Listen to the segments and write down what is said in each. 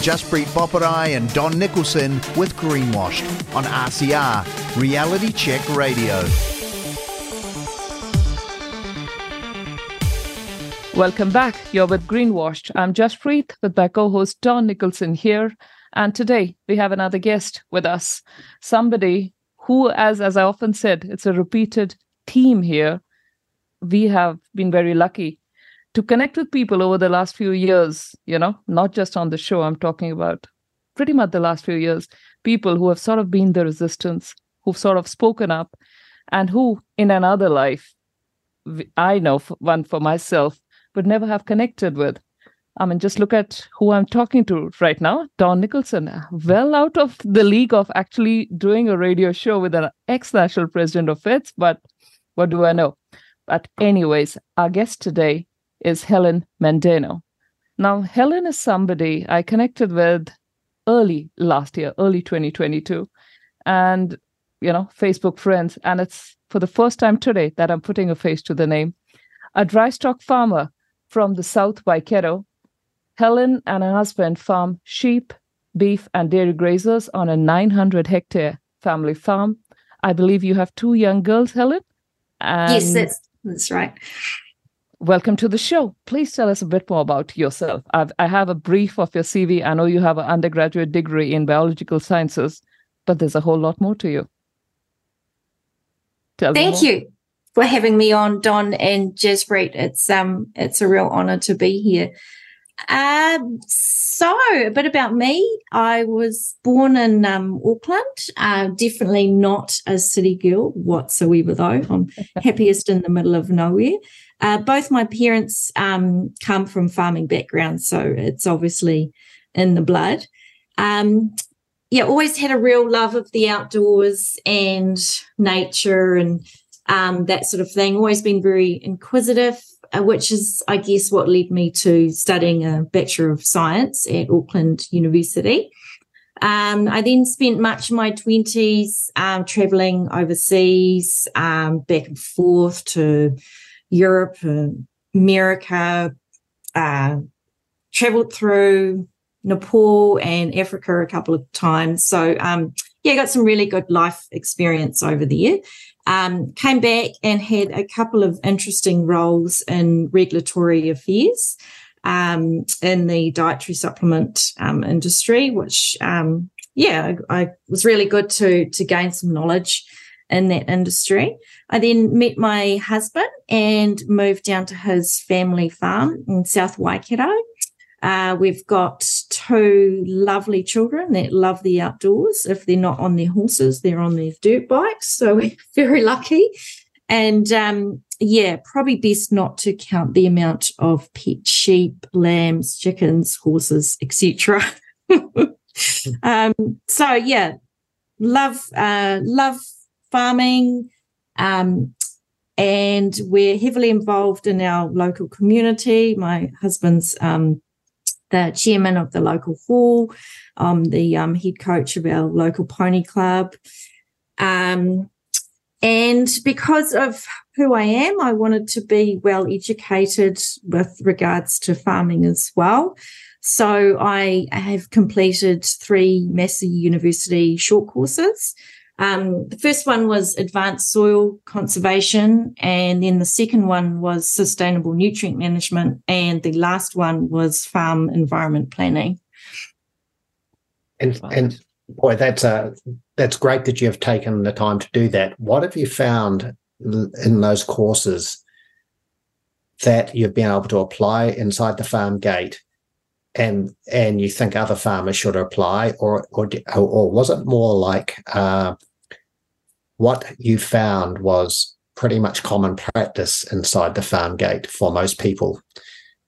Jaspreet Boparai and Don Nicholson with Greenwashed on RCR, Reality Check Radio. Welcome back. You're with Greenwashed. I'm Jaspreet with my co host Don Nicholson here. And today we have another guest with us, somebody who, as, as I often said, it's a repeated theme here. We have been very lucky to connect with people over the last few years, you know, not just on the show, I'm talking about pretty much the last few years, people who have sort of been the resistance, who've sort of spoken up, and who in another life, I know one for myself, would never have connected with. I mean, just look at who I'm talking to right now, Don Nicholson, well out of the league of actually doing a radio show with an ex national president of FEDS, but what do I know? But, anyways, our guest today is Helen Mandeno. Now, Helen is somebody I connected with early last year, early 2022, and, you know, Facebook friends. And it's for the first time today that I'm putting a face to the name. A dry stock farmer from the South Waikato, Helen and her husband farm sheep, beef, and dairy grazers on a 900 hectare family farm. I believe you have two young girls, Helen. And yes, that's, that's right. Welcome to the show. Please tell us a bit more about yourself. I've, I have a brief of your CV. I know you have an undergraduate degree in biological sciences, but there's a whole lot more to you. Tell Thank you for having me on, Don and Jaspreet. It's um, it's a real honour to be here. Um, so a bit about me. I was born in um, Auckland. Uh, definitely not a city girl whatsoever, though. I'm happiest in the middle of nowhere. Uh, both my parents um, come from farming backgrounds, so it's obviously in the blood. Um, yeah, always had a real love of the outdoors and nature and um, that sort of thing. Always been very inquisitive, which is, I guess, what led me to studying a Bachelor of Science at Auckland University. Um, I then spent much of my 20s um, traveling overseas, um, back and forth to Europe, and America, uh, traveled through Nepal and Africa a couple of times. So, um, yeah, got some really good life experience over there. Um, came back and had a couple of interesting roles in regulatory affairs um, in the dietary supplement um, industry, which, um, yeah, I, I was really good to to gain some knowledge in that industry. I then met my husband and moved down to his family farm in South Waikato. Uh, we've got two lovely children that love the outdoors. If they're not on their horses, they're on their dirt bikes. So we're very lucky. And um, yeah, probably best not to count the amount of pet sheep, lambs, chickens, horses, etc. um, so yeah, love uh, love farming. Um, and we're heavily involved in our local community. My husband's um, the chairman of the local hall, um, the um, head coach of our local pony club. Um, and because of who I am, I wanted to be well educated with regards to farming as well. So I have completed three Massey University short courses. Um, the first one was advanced soil conservation, and then the second one was sustainable nutrient management, and the last one was farm environment planning. And and boy, that's uh, that's great that you have taken the time to do that. What have you found in those courses that you've been able to apply inside the farm gate? and and you think other farmers should apply, or or or was it more like uh, what you found was pretty much common practice inside the farm gate for most people.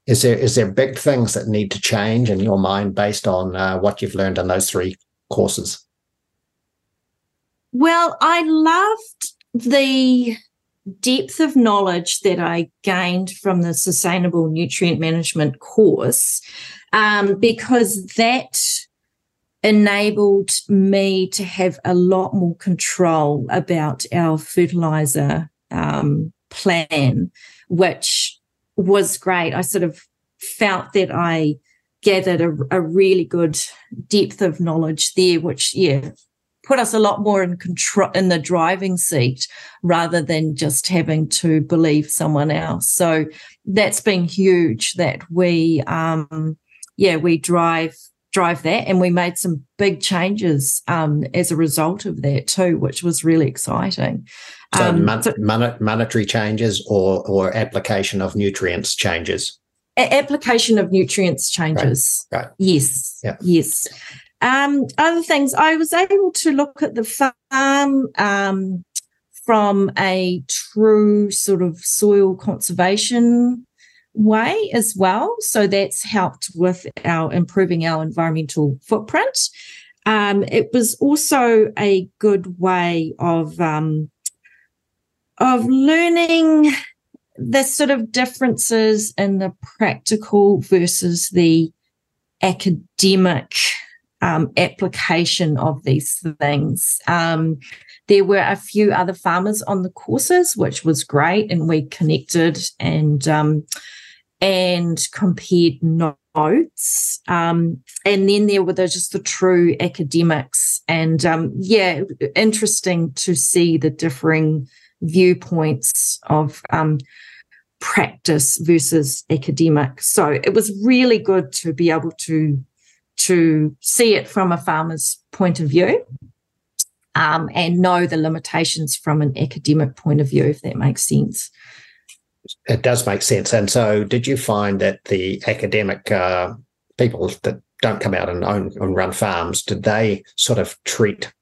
Is there is there big things that need to change in your mind based on uh, what you've learned in those three courses? Well, I loved the depth of knowledge that I gained from the sustainable nutrient management course um, because that enabled me to have a lot more control about our fertilizer um, plan, which was great. I sort of felt that I gathered a, a really good depth of knowledge there, which yeah put us a lot more in control in the driving seat rather than just having to believe someone else. So that's been huge that we um yeah we drive drive that and we made some big changes um, as a result of that too which was really exciting so, um, mon- so mon- monetary changes or or application of nutrients changes a- application of nutrients changes right, right. yes yeah. yes um, other things i was able to look at the farm um, from a true sort of soil conservation way as well. So that's helped with our improving our environmental footprint. Um, it was also a good way of um, of learning the sort of differences in the practical versus the academic um, application of these things. Um, there were a few other farmers on the courses, which was great, and we connected and um, and compared notes. Um, and then there were the, just the true academics. And um, yeah, interesting to see the differing viewpoints of um, practice versus academic. So it was really good to be able to to see it from a farmer's point of view um, and know the limitations from an academic point of view, if that makes sense it does make sense. And so, did you find that the academic uh, people that don't come out and own and run farms, did they sort of treat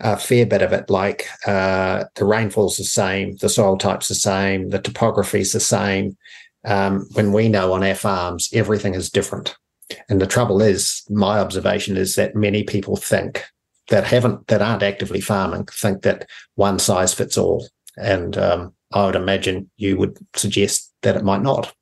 a fair bit of it like uh, the rainfall's the same, the soil type's the same, the topography's the same? Um, when we know on our farms everything is different. And the trouble is, my observation is that many people think that haven't that aren't actively farming think that one size fits all. And um, I would imagine you would suggest that it might not.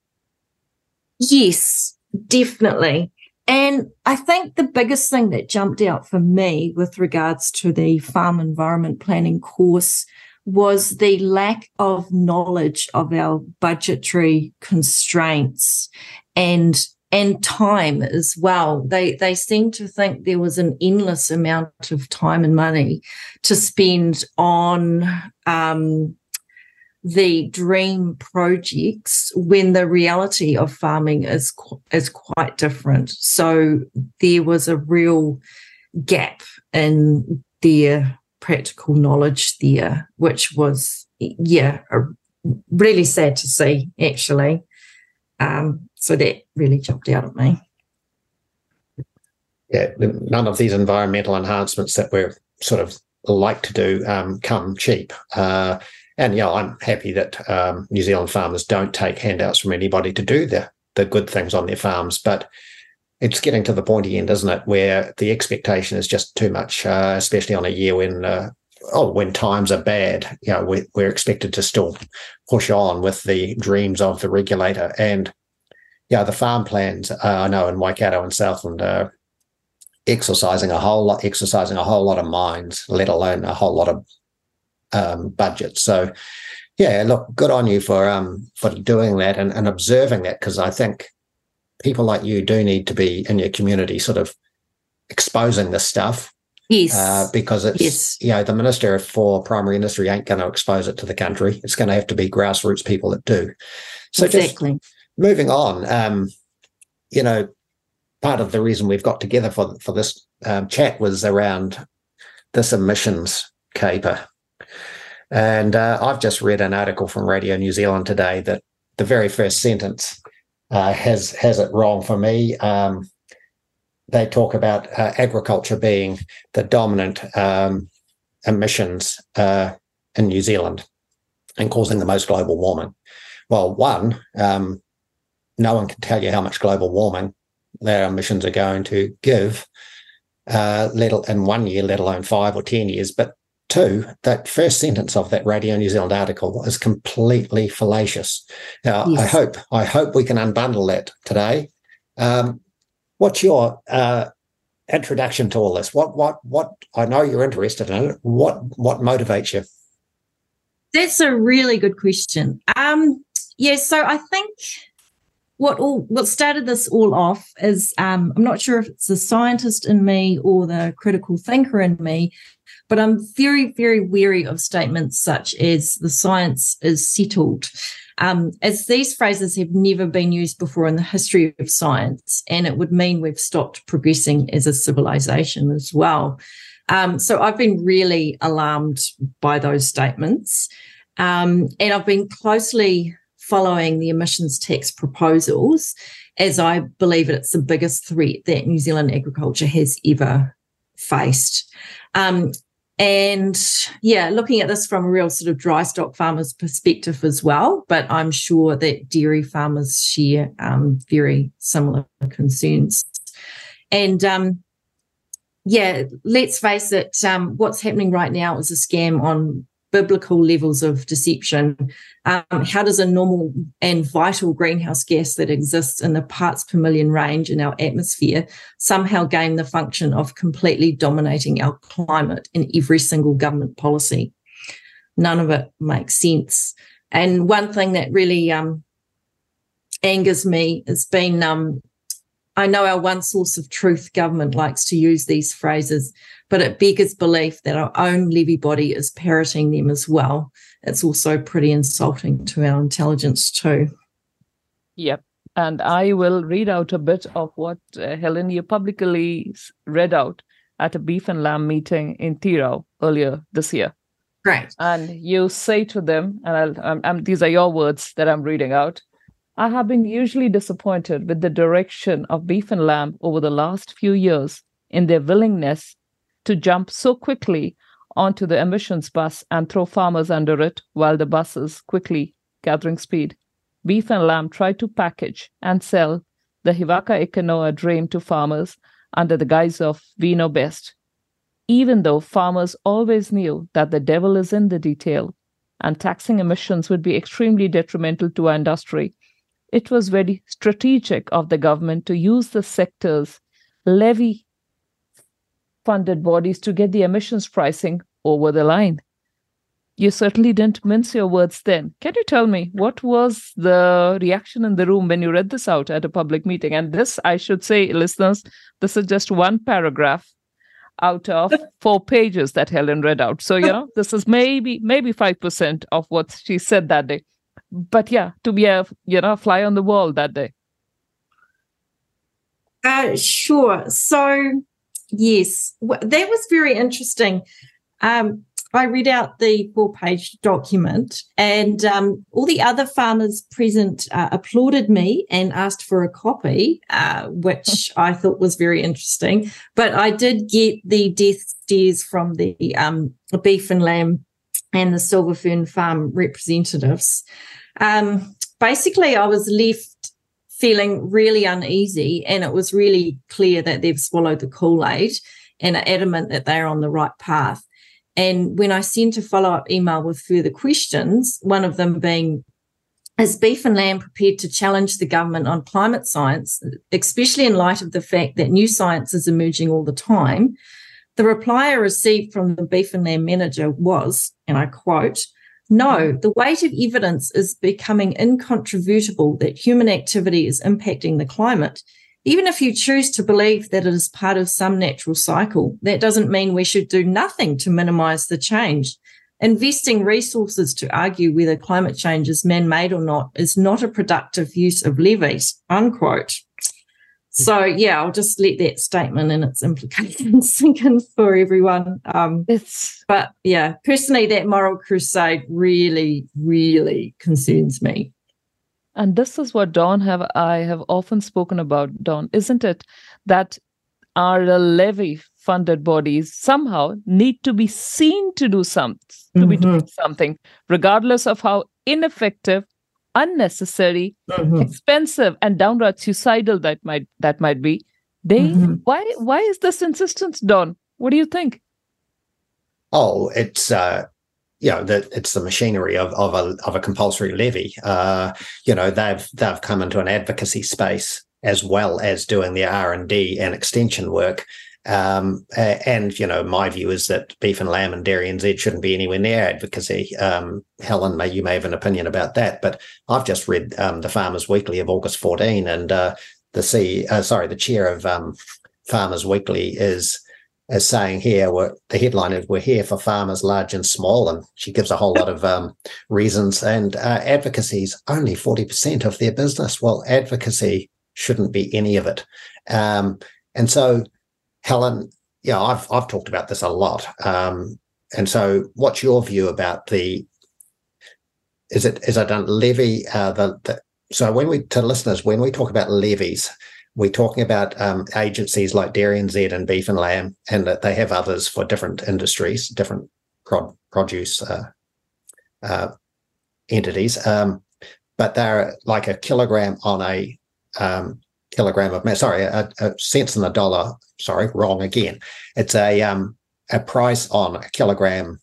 Yes, definitely. And I think the biggest thing that jumped out for me with regards to the farm environment planning course was the lack of knowledge of our budgetary constraints and and time as well. They they seem to think there was an endless amount of time and money to spend on um, the dream projects when the reality of farming is is quite different. So there was a real gap in their practical knowledge there, which was yeah, really sad to see actually. Um, so that really jumped out at me. Yeah, none of these environmental enhancements that we're sort of like to do um, come cheap. Uh, and yeah, I'm happy that um, New Zealand farmers don't take handouts from anybody to do the the good things on their farms, but it's getting to the pointy end, isn't it, where the expectation is just too much, uh, especially on a year when uh, oh when times are bad. You know, we're, we're expected to still push on with the dreams of the regulator and yeah, the farm plans. Uh, I know in Waikato and Southland are exercising a whole lot, exercising a whole lot of minds, let alone a whole lot of um, budget. So, yeah, look, good on you for um, for doing that and, and observing that because I think people like you do need to be in your community, sort of exposing this stuff. Yes. Uh, because it's, yes. you know, the Minister for Primary Industry ain't going to expose it to the country. It's going to have to be grassroots people that do. So exactly. just moving on, um, you know, part of the reason we've got together for, for this um, chat was around this emissions caper and uh, I've just read an article from Radio New Zealand today that the very first sentence uh, has has it wrong for me. Um, they talk about uh, agriculture being the dominant um, emissions uh, in New Zealand and causing the most global warming. Well, one, um, no one can tell you how much global warming their emissions are going to give, uh, let in one year, let alone five or ten years. But Two, that first sentence of that Radio New Zealand article is completely fallacious. Now, yes. I hope I hope we can unbundle that today. Um, what's your uh, introduction to all this? What what what? I know you're interested in it. What what motivates you? That's a really good question. Um, yeah, so I think what all what started this all off is um, I'm not sure if it's the scientist in me or the critical thinker in me, but I'm very, very wary of statements such as the science is settled. Um, as these phrases have never been used before in the history of science, and it would mean we've stopped progressing as a civilization as well. Um, so I've been really alarmed by those statements. Um, and I've been closely following the emissions tax proposals, as I believe it's the biggest threat that New Zealand agriculture has ever faced. Um, and yeah, looking at this from a real sort of dry stock farmer's perspective as well, but I'm sure that dairy farmers share um, very similar concerns. And um, yeah, let's face it, um, what's happening right now is a scam on biblical levels of deception. Um, how does a normal and vital greenhouse gas that exists in the parts per million range in our atmosphere somehow gain the function of completely dominating our climate in every single government policy? None of it makes sense. And one thing that really um, angers me has been um, I know our one source of truth government likes to use these phrases, but it beggars belief that our own levy body is parroting them as well. It's also pretty insulting to our intelligence, too. Yep. And I will read out a bit of what uh, Helen you publicly read out at a beef and lamb meeting in Tirau earlier this year. Right. And you say to them, and I'll, um, these are your words that I'm reading out. I have been usually disappointed with the direction of beef and lamb over the last few years in their willingness to jump so quickly onto the emissions bus and throw farmers under it while the bus is quickly gathering speed. Beef and lamb try to package and sell the He Waka Eke Noa dream to farmers under the guise of we know best, even though farmers always knew that the devil is in the detail and taxing emissions would be extremely detrimental to our industry it was very strategic of the government to use the sector's levy funded bodies to get the emissions pricing over the line. You certainly didn't mince your words then. Can you tell me what was the reaction in the room when you read this out at a public meeting? And this, I should say, listeners, this is just one paragraph out of four pages that Helen read out. So, you know, this is maybe maybe 5% of what she said that day but yeah, to be a you know fly on the wall that day. Uh, sure. So yes, that was very interesting. Um, I read out the four page document, and um, all the other farmers present uh, applauded me and asked for a copy, uh, which I thought was very interesting. But I did get the death stares from the um, beef and lamb and the Silver Fern Farm representatives. Um, basically, I was left feeling really uneasy, and it was really clear that they've swallowed the Kool Aid and are adamant that they're on the right path. And when I sent a follow up email with further questions, one of them being, is beef and lamb prepared to challenge the government on climate science, especially in light of the fact that new science is emerging all the time? The reply I received from the beef and lamb manager was, and I quote, no, the weight of evidence is becoming incontrovertible that human activity is impacting the climate. Even if you choose to believe that it is part of some natural cycle, that doesn't mean we should do nothing to minimize the change. Investing resources to argue whether climate change is man made or not is not a productive use of levies, unquote. So yeah, I'll just let that statement and its implications sink in for everyone. Um, but yeah, personally, that moral crusade really, really concerns me. And this is what Don have I have often spoken about, Don, isn't it? That our levy funded bodies somehow need to be seen to do something, to mm-hmm. be doing something, regardless of how ineffective unnecessary, mm-hmm. expensive, and downright suicidal that might that might be. They mm-hmm. why why is this insistence, Don? What do you think? Oh, it's uh you know that it's the machinery of, of a of a compulsory levy. Uh, you know they've they've come into an advocacy space as well as doing the R and D and extension work, Um, and you know, my view is that beef and lamb and dairy NZ shouldn't be anywhere near advocacy. Um, Helen, may you may have an opinion about that, but I've just read um, the Farmers Weekly of August 14, and uh, the C, uh, sorry, the chair of um, Farmers Weekly is is saying here, the headline is "We're here for farmers, large and small," and she gives a whole lot of um, reasons. And uh, advocacy is only forty percent of their business. Well, advocacy shouldn't be any of it. Um, and so, Helen, yeah, I've I've talked about this a lot. Um, and so, what's your view about the? Is it is it a levy? Uh, the, the so when we to listeners when we talk about levies, we're talking about um, agencies like Dairy NZ and Beef and Lamb, and that they have others for different industries, different prod, produce uh, uh, entities. Um, but they're like a kilogram on a um, kilogram of sorry, a, a cents on a dollar. Sorry, wrong again. It's a um, a price on a kilogram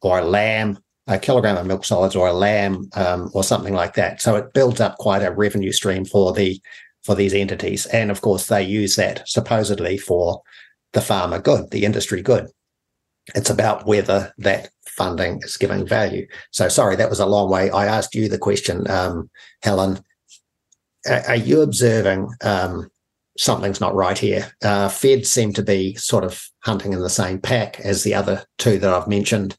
or a lamb, a kilogram of milk solids or a lamb um, or something like that. So it builds up quite a revenue stream for the for these entities. And of course, they use that supposedly for the farmer good, the industry good. It's about whether that funding is giving value. So, sorry, that was a long way. I asked you the question, um, Helen. Are you observing um, something's not right here? Uh, Feds seem to be sort of hunting in the same pack as the other two that I've mentioned.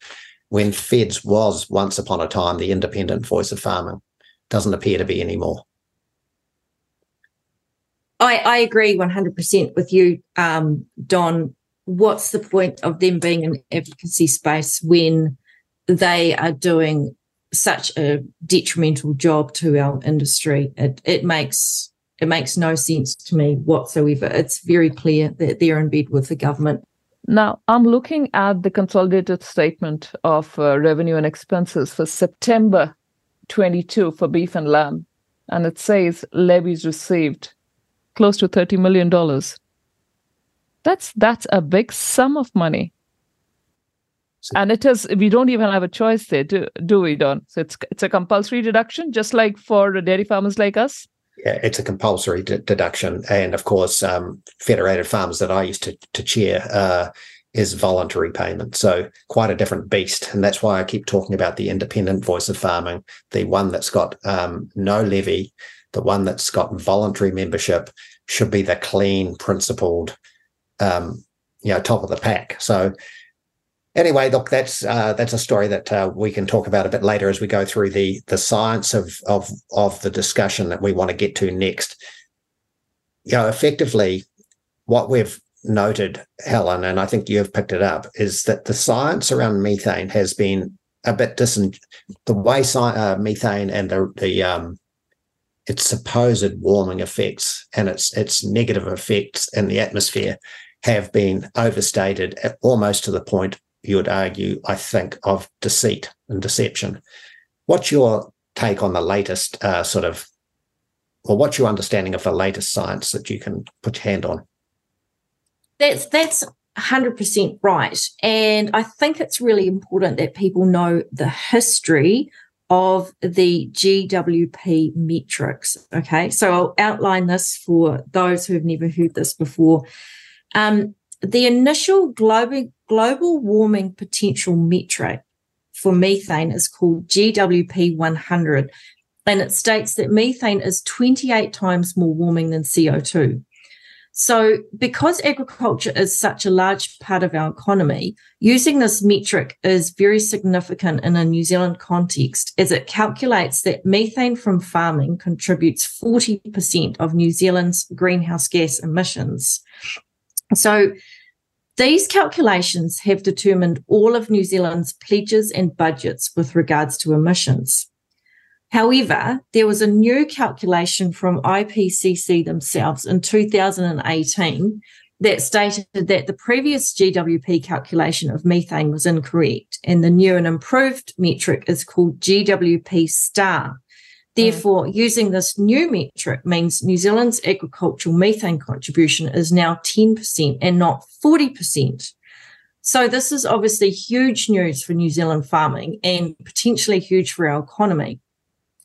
When Feds was once upon a time the independent voice of farming, doesn't appear to be anymore. I, I agree 100% with you, um, Don. What's the point of them being in advocacy space when they are doing such a detrimental job to our industry? It, it makes it makes no sense to me whatsoever. It's very clear that they're in bed with the government. Now, I'm looking at the consolidated statement of uh, revenue and expenses for September 22 for beef and lamb, and it says levies received close to $30 million. That's that's a big sum of money. And it is we don't even have a choice there, do, do we, Don? So it's it's a compulsory deduction, just like for dairy farmers like us. Yeah, it's a compulsory deduction, and of course, um, Federated farms that I used to to chair uh, is voluntary payment. So quite a different beast, and that's why I keep talking about the independent voice of farming, the one that's got um, no levy, the one that's got voluntary membership should be the clean, principled, um, you know, top of the pack. So anyway, look, that's uh, that's a story that uh, we can talk about a bit later as we go through the the science of of of the discussion that we want to get to next. You know, effectively, what we've noted, Helen, and I think you have picked it up, is that the science around methane has been a bit distant. The way sci- uh, methane and the the um, its supposed warming effects and its its negative effects in the atmosphere have been overstated almost to the point you would argue, I think, of deceit and deception. What's your take on the latest uh, sort of, or what's your understanding of the latest science that you can put your hand on? That's that's 100% right. And I think it's really important that people know the history of the GWP metrics. Okay, so I'll outline this for those who have never heard this before. Um, the initial global, global warming potential metric for methane is called GWP 100, and it states that methane is 28 times more warming than CO2. So, because agriculture is such a large part of our economy, using this metric is very significant in a New Zealand context as it calculates that methane from farming contributes 40% of New Zealand's greenhouse gas emissions. So, these calculations have determined all of New Zealand's pledges and budgets with regards to emissions. However, there was a new calculation from IPCC themselves in 2018 that stated that the previous GWP calculation of methane was incorrect, and the new and improved metric is called GWP star. Therefore, mm. using this new metric means New Zealand's agricultural methane contribution is now 10% and not 40%. So, this is obviously huge news for New Zealand farming and potentially huge for our economy.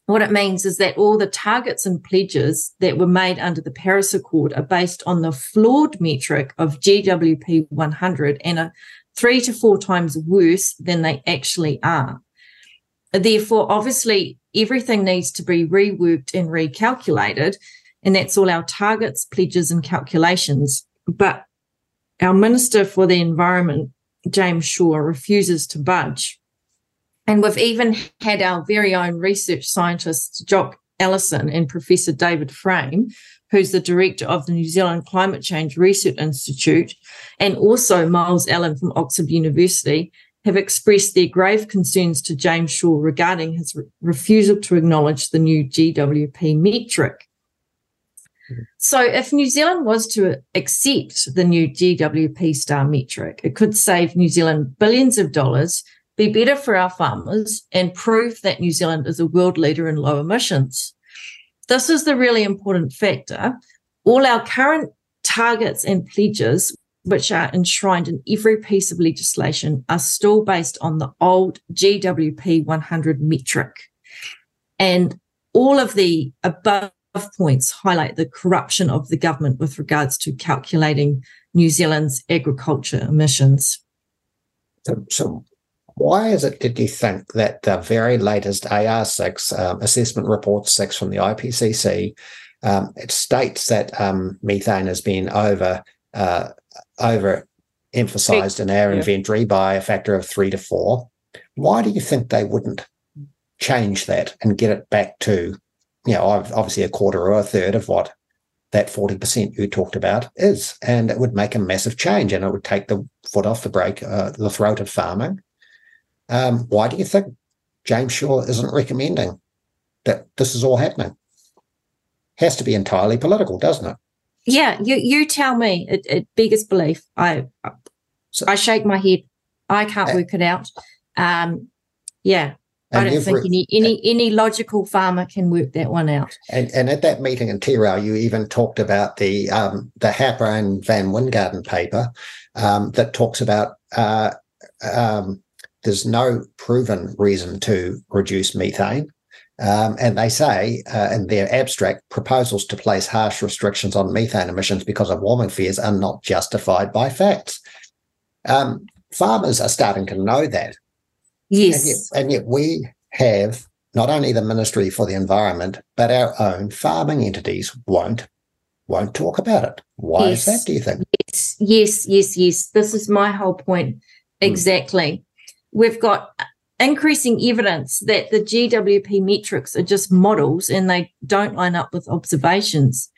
what it means is that all the targets and pledges that were made under the Paris Accord are based on the flawed metric of GWP 100 and are three to four times worse than they actually are. Therefore, obviously, everything needs to be reworked and recalculated. And that's all our targets, pledges, and calculations. But our Minister for the Environment, James Shaw, refuses to budge. And we've even had our very own research scientists, Jock Allison and Professor David Frame, who's the director of the New Zealand Climate Change Research Institute, and also Myles Allen from Oxford University, have expressed their grave concerns to James Shaw regarding his re- refusal to acknowledge the new GWP metric. So, if New Zealand was to accept the new GWP star metric, it could save New Zealand billions of dollars, be better for our farmers, and prove that New Zealand is a world leader in low emissions. This is the really important factor. All our current targets and pledges which are enshrined in every piece of legislation, are still based on the old GWP 100 metric. And all of the above points highlight the corruption of the government with regards to calculating New Zealand's agriculture emissions. So, so why is it, did you think, that the very latest AR6 um, assessment report 6 from the IPCC, um, it states that um, methane has been over uh, over emphasized in our yeah. inventory by a factor of three to four. Why do you think they wouldn't change that and get it back to, you know, obviously a quarter or a third of what that 40% you talked about is? And it would make a massive change and it would take the foot off the brake, uh, the throat of farming. Um, why do you think James Shaw isn't recommending that this is all happening? Has to be entirely political, doesn't it? Yeah, you you tell me. It, it biggest belief. I I shake my head. I can't work it out. Um, yeah, I don't think any any any logical farmer can work that one out. And and at that meeting in Tirau, you even talked about the um, the Happer and Van Wijngaarden paper um, that talks about uh, um, there's no proven reason to reduce methane. Um, and they say uh, in their abstract, proposals to place harsh restrictions on methane emissions because of warming fears are not justified by facts. Um, farmers are starting to know that. Yes. And yet, and yet, we have not only the Ministry for the Environment, but our own farming entities won't won't talk about it. Why yes. is that, do you think? Yes, yes, yes, yes. This is my whole point. Hmm. Exactly. Mm. We've got increasing evidence that the GWP metrics are just models and they don't line up with observations.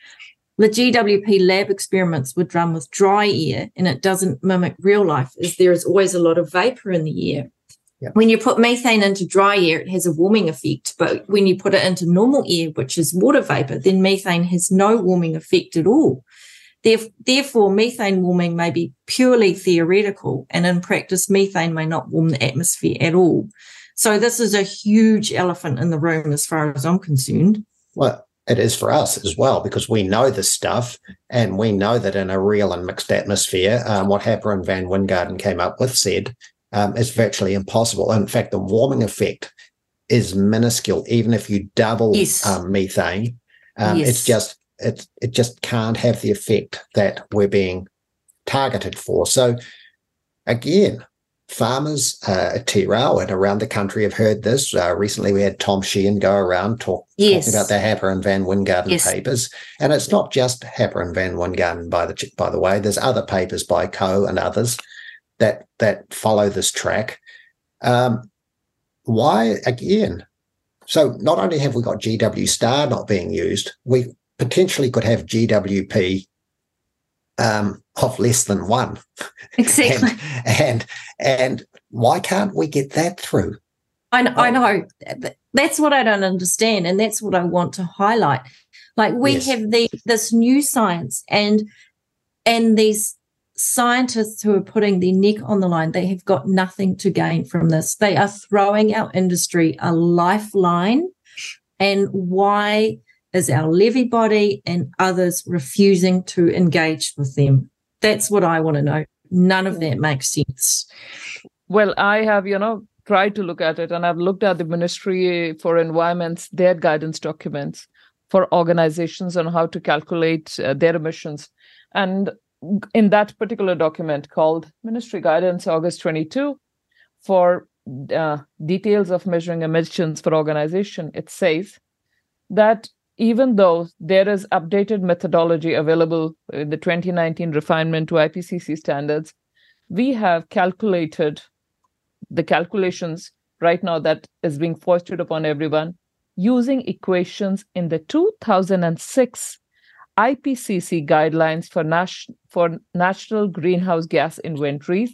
The GWP lab experiments were done with dry air and it doesn't mimic real life as there is always a lot of vapor in the air. Yep. When you put methane into dry air, it has a warming effect. But when you put it into normal air, which is water vapor, then methane has no warming effect at all. Therefore, methane warming may be purely theoretical, and in practice, methane may not warm the atmosphere at all. So, this is a huge elephant in the room as far as I'm concerned. Well, it is for us as well because we know this stuff and we know that in a real and mixed atmosphere, um, what Happer and Van Wijngaarden came up with said um, is virtually impossible. In fact, the warming effect is minuscule, even if you double yes. um, methane. Um, yes. It's just it it just can't have the effect that we're being targeted for. So again, farmers uh, at Tirau and around the country have heard this. Uh, recently, we had Tom Sheehan go around talk, yes. talking about the Happer and Van Wijngaarden yes. papers, and it's not just Happer and Van Wijngaarden by the by the way. There's other papers by Coe and others that that follow this track. Um, why again? So not only have we got GW star not being used, we potentially could have GWP um, of less than one. Exactly. and, and, and why can't we get that through? I know, I know. That's what I don't understand, and that's what I want to highlight. Like we yes. have the this new science, and and these scientists who are putting their neck on the line, they have got nothing to gain from this. They are throwing our industry a lifeline. And why is our levy body and others refusing to engage with them? That's what I want to know. None of that makes sense. Well, I have, you know, tried to look at it, and I've looked at the Ministry for Environment's their guidance documents for organizations on how to calculate uh, their emissions. And in that particular document called Ministry Guidance August 22 for uh, details of measuring emissions for organization, it says that even though there is updated methodology available in the 2019 refinement to IPCC standards, we have calculated the calculations right now that is being foisted upon everyone using equations in the 2006 IPCC guidelines for, nas- for national greenhouse gas inventories.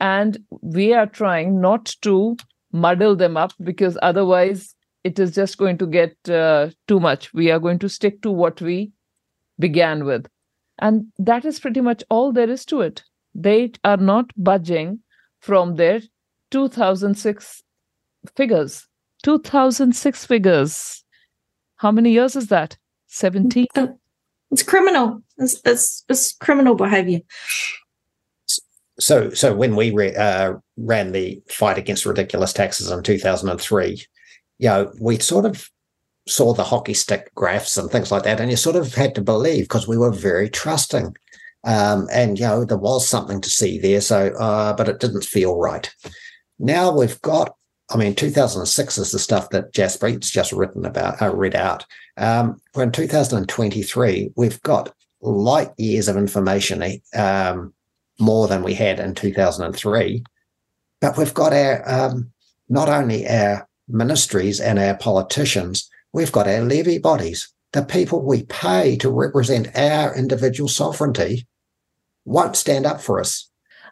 And we are trying not to muddle them up because otherwise it is just going to get uh, too much. We are going to stick to what we began with. And that is pretty much all there is to it. They are not budging from their 2006 figures. 2006 figures. How many years is that? 17? It's criminal. It's, it's, it's criminal behavior. So, so when we re, uh, ran the fight against ridiculous taxes in 2003, you know, we sort of saw the hockey stick graphs and things like that, and you sort of had to believe because we were very trusting. Um, and you know there was something to see there, so uh, but it didn't feel right. Now we've got, I mean, 2006 is the stuff that Jaspreet's just written about, uh, read out. Um, we're in 2023. We've got light years of information, um, more than we had in 2003. But we've got our um, not only our ministries and our politicians, we've got our levy bodies, the people we pay to represent our individual sovereignty, won't stand up for us.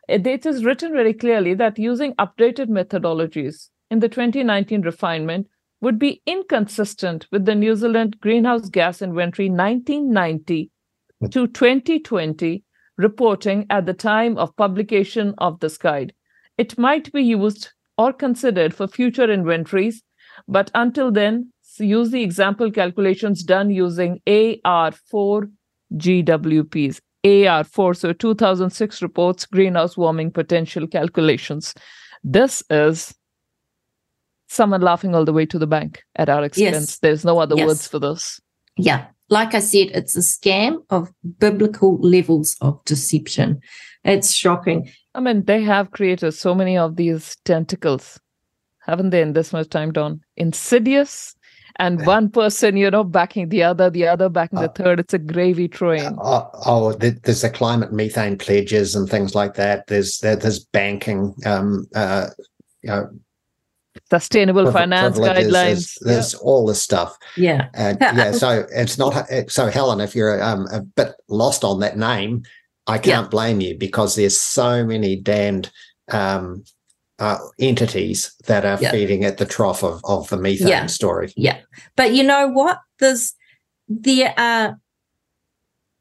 It is written very clearly that using updated methodologies in the 2019 refinement would be inconsistent with the New Zealand greenhouse gas inventory 1990 to 2020 reporting at the time of publication of this guide. It might be used or considered for future inventories, but until then, use the example calculations done using AR4 GWPs. AR4, so 2006 reports greenhouse warming potential calculations. This is someone laughing all the way to the bank at our expense. Yes. There's no other yes. words for this. Yeah. Like I said, it's a scam of biblical levels of deception. It's shocking. I mean, they have created so many of these tentacles, haven't they, in this much time, Don? Insidious, and one person, you know, backing the other, the other backing the uh, third. It's a gravy train. Uh, oh, there's the climate methane pledges and things like that. There's there's banking, um, uh, you know, sustainable finance guidelines. There's, there's yeah. all this stuff. Yeah, uh, yeah. So it's not so Helen. If you're um, a bit lost on that name, I can't yeah. blame you because there's so many damned um, uh, entities that are yeah. feeding at the trough of, of the methane yeah. story. Yeah. But you know what? There's there are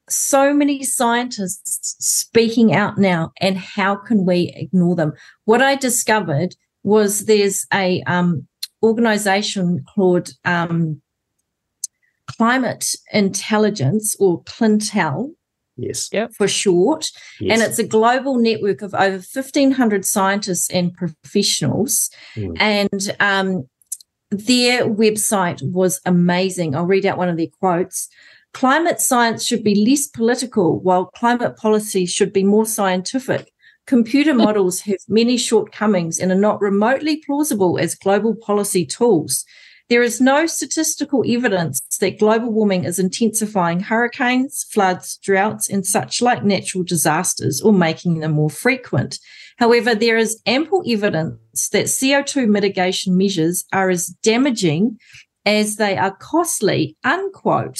so many scientists speaking out now, and how can we ignore them? What I discovered was there's a um, organization called um, Climate Intelligence or Clintel Yes. Yep. For short. Yes. And it's a global network of over 1,500 scientists and professionals. Mm. And um, their website was amazing. I'll read out one of their quotes. Climate science should be less political, while climate policy should be more scientific. Computer models have many shortcomings and are not remotely plausible as global policy tools. There is no statistical evidence that global warming is intensifying hurricanes, floods, droughts, and such like natural disasters or making them more frequent. However, there is ample evidence that CO2 mitigation measures are as damaging as they are costly, unquote.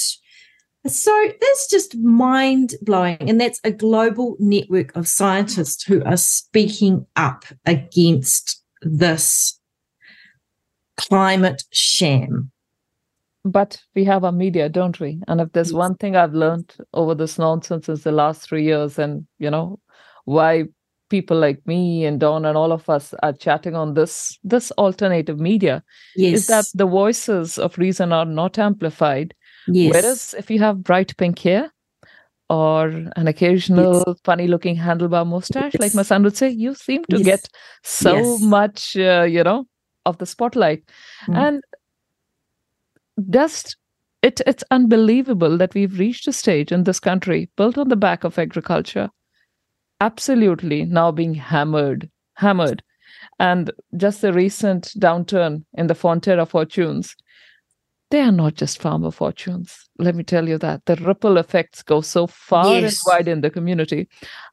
So that's just mind blowing. And that's a global network of scientists who are speaking up against this climate sham. But we have our media, don't we? And if there's yes. one thing I've learned over this nonsense since the last three years, and you know, why people like me and Don and all of us are chatting on this this alternative media yes. is that the voices of reason are not amplified. Yes. Whereas if you have bright pink hair, or an occasional yes. funny looking handlebar mustache, like my son would say, you seem to get so much, uh, you know, of the spotlight. Mm. And just it, it's unbelievable that we've reached a stage in this country built on the back of agriculture, absolutely now being hammered, hammered. And just the recent downturn in the Fonterra fortunes they are not just farmer fortunes. Let me tell you that the ripple effects go so far yes. and wide in the community.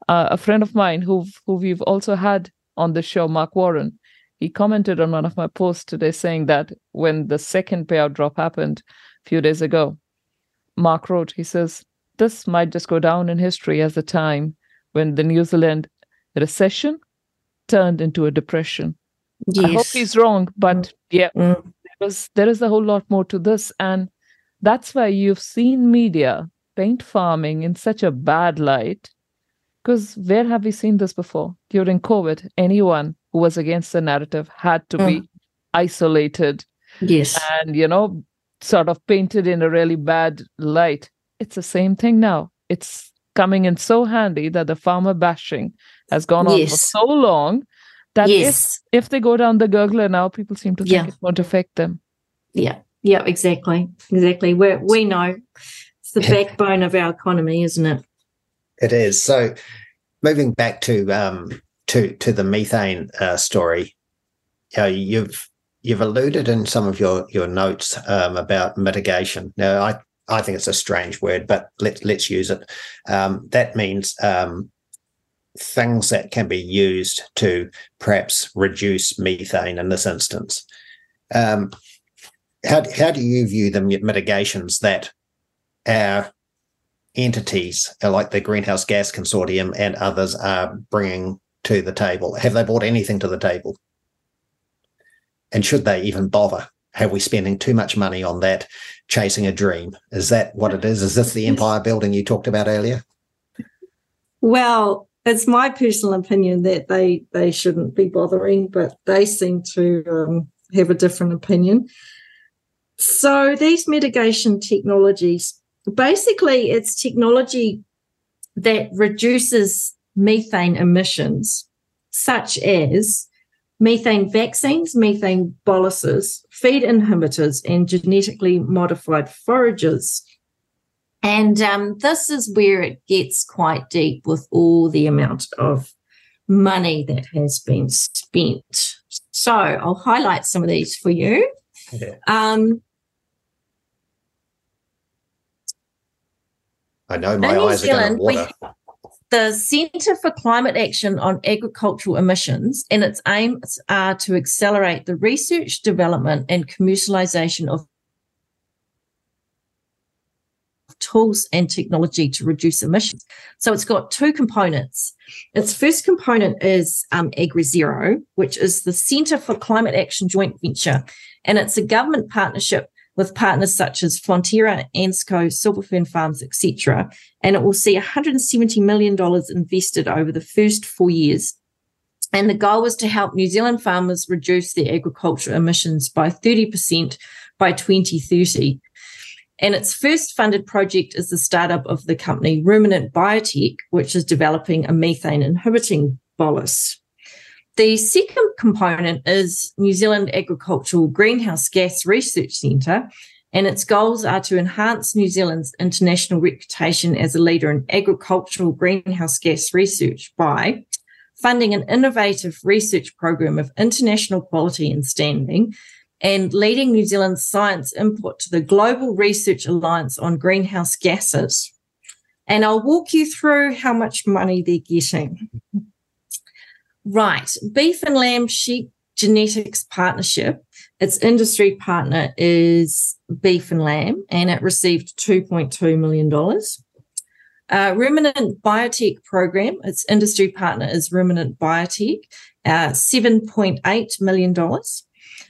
Uh, a friend of mine who who we've also had on the show, Mark Warren, he commented on one of my posts today saying that when the second payout drop happened a few days ago, Mark wrote, he says, this might just go down in history as the time when the New Zealand recession turned into a depression. Yes. I hope he's wrong, but mm. yeah, mm because there is a whole lot more to this. And that's why you've seen media paint farming in such a bad light. Because where have we seen this before? During COVID, anyone who was against the narrative had to mm. be isolated. Yes. And, you know, sort of painted in a really bad light. It's the same thing now. It's coming in so handy that the farmer bashing has gone on yes. for so long that yes. if, if they go down the gurgler now, people seem to think yeah. it won't affect them. Yeah, yeah, exactly. Exactly. We we know it's the backbone of our economy, isn't it? It is. So moving back to um to to the methane uh, story, you know, you've you've alluded in some of your your notes um, about mitigation. Now, I I think it's a strange word, but let's let's use it. Um, that means um, things that can be used to perhaps reduce methane in this instance. Um, how, how do you view the mitigations that our entities uh, like the Greenhouse Gas Consortium and others are bringing to the table? Have they brought anything to the table? And should they even bother? Have we spending too much money on that, chasing a dream? Is that what it is? Is this the empire building you talked about earlier? Well, it's my personal opinion that they they shouldn't be bothering, but they seem to um, have a different opinion. So these mitigation technologies, basically, it's technology that reduces methane emissions, such as methane vaccines, methane boluses, feed inhibitors, and genetically modified forages. And um, this is where it gets quite deep with all the amount of money that has been spent. So I'll highlight some of these for you. Yeah. Um, I know my eyes Zealand, are going to water. The Centre for Climate Action on Agricultural Emissions and its aims are to accelerate the research, development, and commercialisation of tools and technology to reduce emissions. So it's got two components. Its first component is um, AgriZero, which is the Centre for Climate Action joint venture, and it's a government partnership with partners such as Fonterra, ANZCO, Silver Fern Farms, etc. And it will see $170 million invested over the first four years. And the goal was to help New Zealand farmers reduce their agricultural emissions by 30% by 2030. And its first funded project is the startup of the company Ruminant Biotech, which is developing a methane inhibiting bolus. The second component is New Zealand Agricultural Greenhouse Gas Research Centre, and its goals are to enhance New Zealand's international reputation as a leader in agricultural greenhouse gas research by funding an innovative research program of international quality and standing and leading New Zealand's science input to the Global Research Alliance on Greenhouse Gases. And I'll walk you through how much money they're getting. Right. Beef and Lamb Sheep Genetics Partnership, its industry partner is Beef and Lamb, and it received $2.2 million. Uh, Ruminant Biotech Program, its industry partner is Ruminant Biotech, uh, $7.8 million.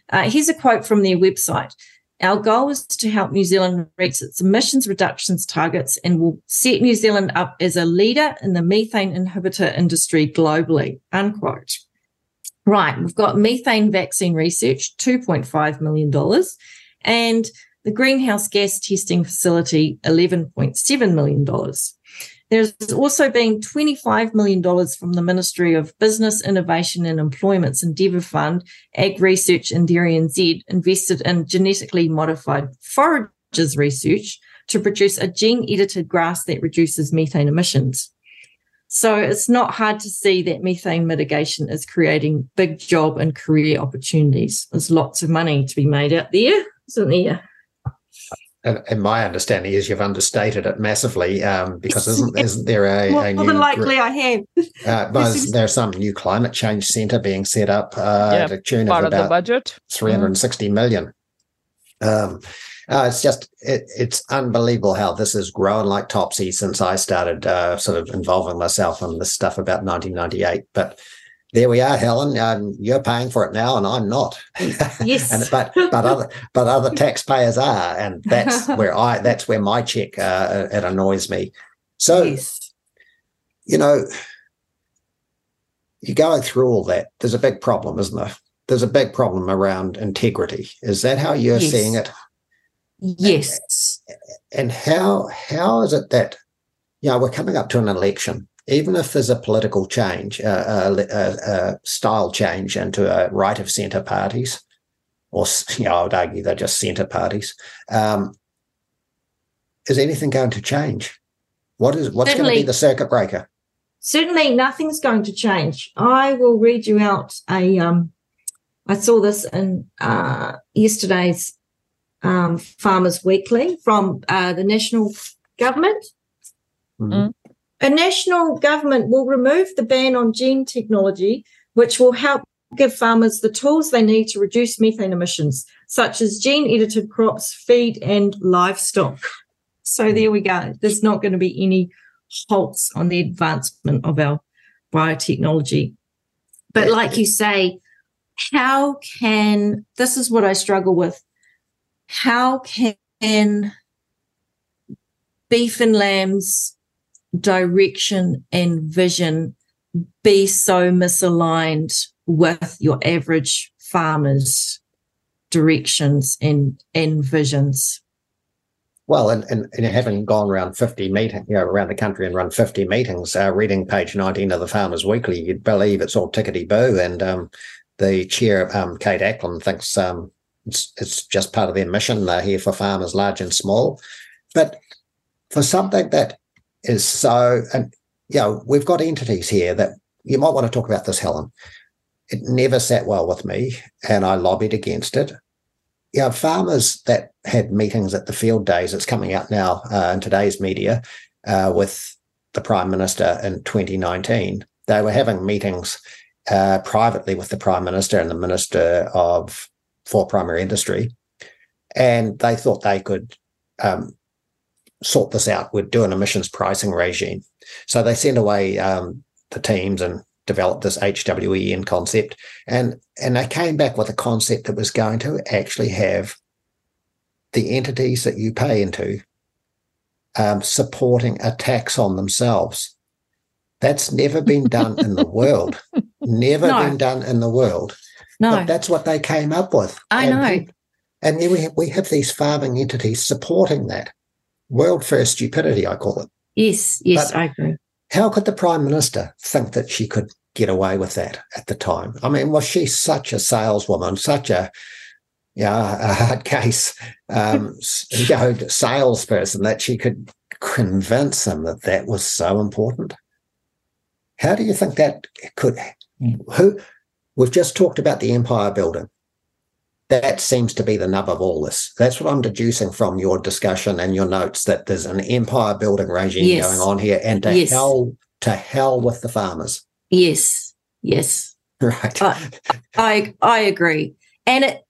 Uh, here's a quote from their website. Our goal is to help New Zealand reach its emissions reductions targets and will set New Zealand up as a leader in the methane inhibitor industry globally. Unquote. Right, we've got methane vaccine research, $2.5 million, and the greenhouse gas testing facility, $11.7 million. There's also been $25 million from the Ministry of Business, Innovation and Employment's Endeavour Fund, AgResearch and Dairy NZ invested in genetically modified forages research to produce a gene edited grass that reduces methane emissions. So it's not hard to see that methane mitigation is creating big job and career opportunities. There's lots of money to be made out there, isn't there? And, and, my understanding is you've understated it massively um, because isn't, isn't there a, more, a more than likely I have. uh, there's some new climate change centre being set up uh, yeah, to tune part of about the budget, 360 mm. million. Um, uh, it's just it, it's unbelievable how this has grown like topsy since I started uh, sort of involving myself in this stuff about 1998. But there we are, Helen. Um, you're paying for it now, and I'm not. Yes, and, but but other but other taxpayers are, and that's where I that's where my check uh, it annoys me. So, yes. you know, you're going through all that. There's a big problem, isn't there? There's a big problem around integrity. Is that how you're yes. seeing it? Yes. And, and how how is it that you know we're coming up to an election? Even if there's a political change, uh, a, a, a, style change into a right of centre parties, or you know, I would argue they're just centre parties, um, is anything going to change? What is what's certainly, going to be the circuit breaker? Certainly, nothing's going to change. I will read you out a. Um, I saw this in uh, yesterday's um, Farmers Weekly from uh, the national government. Mm-hmm. A national government will remove the ban on gene technology, which will help give farmers the tools they need to reduce methane emissions, such as gene edited crops, feed, and livestock. So there we go. There's not going to be any halts on the advancement of our biotechnology. But like you say, how can this is what I struggle with? How can beef and lambs direction and vision be so misaligned with your average farmer's directions and, and visions? Well, and, and, and, having gone around 50 meetings, you know, around the country and run 50 meetings, uh, reading page 19 of the Farmers Weekly, you'd believe it's all tickety boo. And um, the chair, um, Kate Acland, thinks um, it's, it's just part of their mission. They're here for farmers large and small. But for something that is so, and you know, we've got entities here that you might want to talk about this, Helen. It never sat well with me, and I lobbied against it. You know, farmers that had meetings at the field days, it's coming out now uh, in today's media uh, with the Prime Minister in 2019. They were having meetings uh, privately with the Prime Minister and the Minister of for Primary Industry, and they thought they could um, sort this out. We'd do an emissions pricing regime. So they sent away um, the teams and developed this HWEN concept. And, and they came back with a concept that was going to actually have the entities that you pay into um, supporting a tax on themselves. That's never been done in the world. Never no. been done in the world. No. But that's what they came up with. I and know. and then we have, we have these farming entities supporting that world first stupidity, I call it. Yes, yes, but I agree. How could the Prime Minister think that she could get away with that at the time? I mean, was she such a saleswoman, such a yeah, a hard case um, you know, salesperson that she could convince them that that was so important? How do you think that could? Who we've just talked about the empire building that seems to be the nub of all this. That's what I'm deducing from your discussion and your notes that there's an empire building regime yes. going on here, and to yes. hell to hell with the farmers. Yes, yes, right. I, I I agree, and it.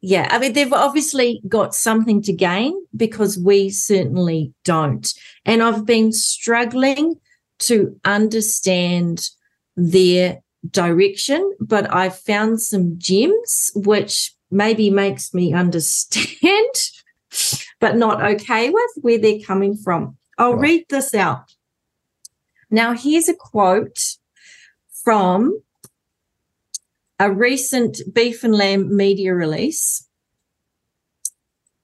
Yeah, I mean they've obviously got something to gain because we certainly don't. And I've been struggling to understand their direction, but I found some gems which maybe makes me understand, but not okay with where they're coming from. I'll right. read this out. Now, here's a quote from a recent beef and lamb media release.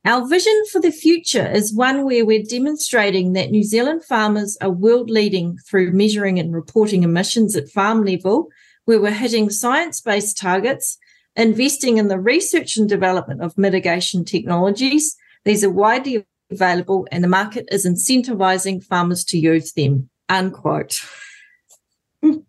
Our vision for the future is one where we're demonstrating that New Zealand farmers are world leading through measuring and reporting emissions at farm level, where we're hitting science based targets, investing in the research and development of mitigation technologies. These are widely available and the market is incentivizing farmers to use them. Unquote.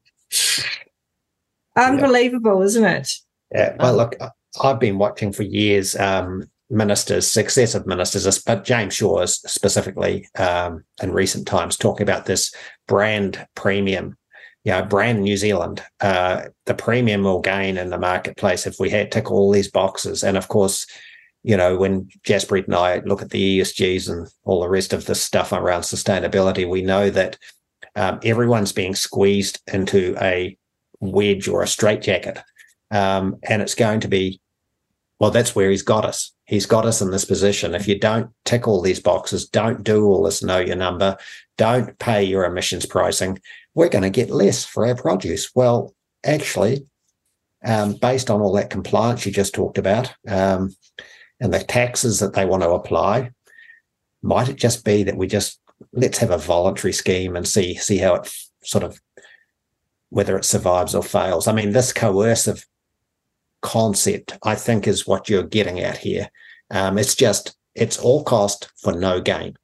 Unbelievable, yeah. isn't it? Yeah. Well, look, I've been watching for years um, ministers, successive ministers, but James Shaw specifically um, in recent times talking about this brand premium. You know, brand New Zealand, uh, the premium will gain in the marketplace if we had tick all these boxes. And of course, you know, when Jaspreet and I look at the ESGs and all the rest of the stuff around sustainability, we know that um, everyone's being squeezed into a wedge or a straitjacket. Um, and it's going to be, well, that's where he's got us. He's got us in this position. If you don't tick all these boxes, don't do all this know your number, don't pay your emissions pricing, we're going to get less for our produce. Well, actually, um, based on all that compliance you just talked about um, and the taxes that they want to apply, might it just be that we just let's have a voluntary scheme and see see how it sort of whether it survives or fails. I mean, this coercive concept, I think, is what you're getting at here. Um, it's just it's all cost for no gain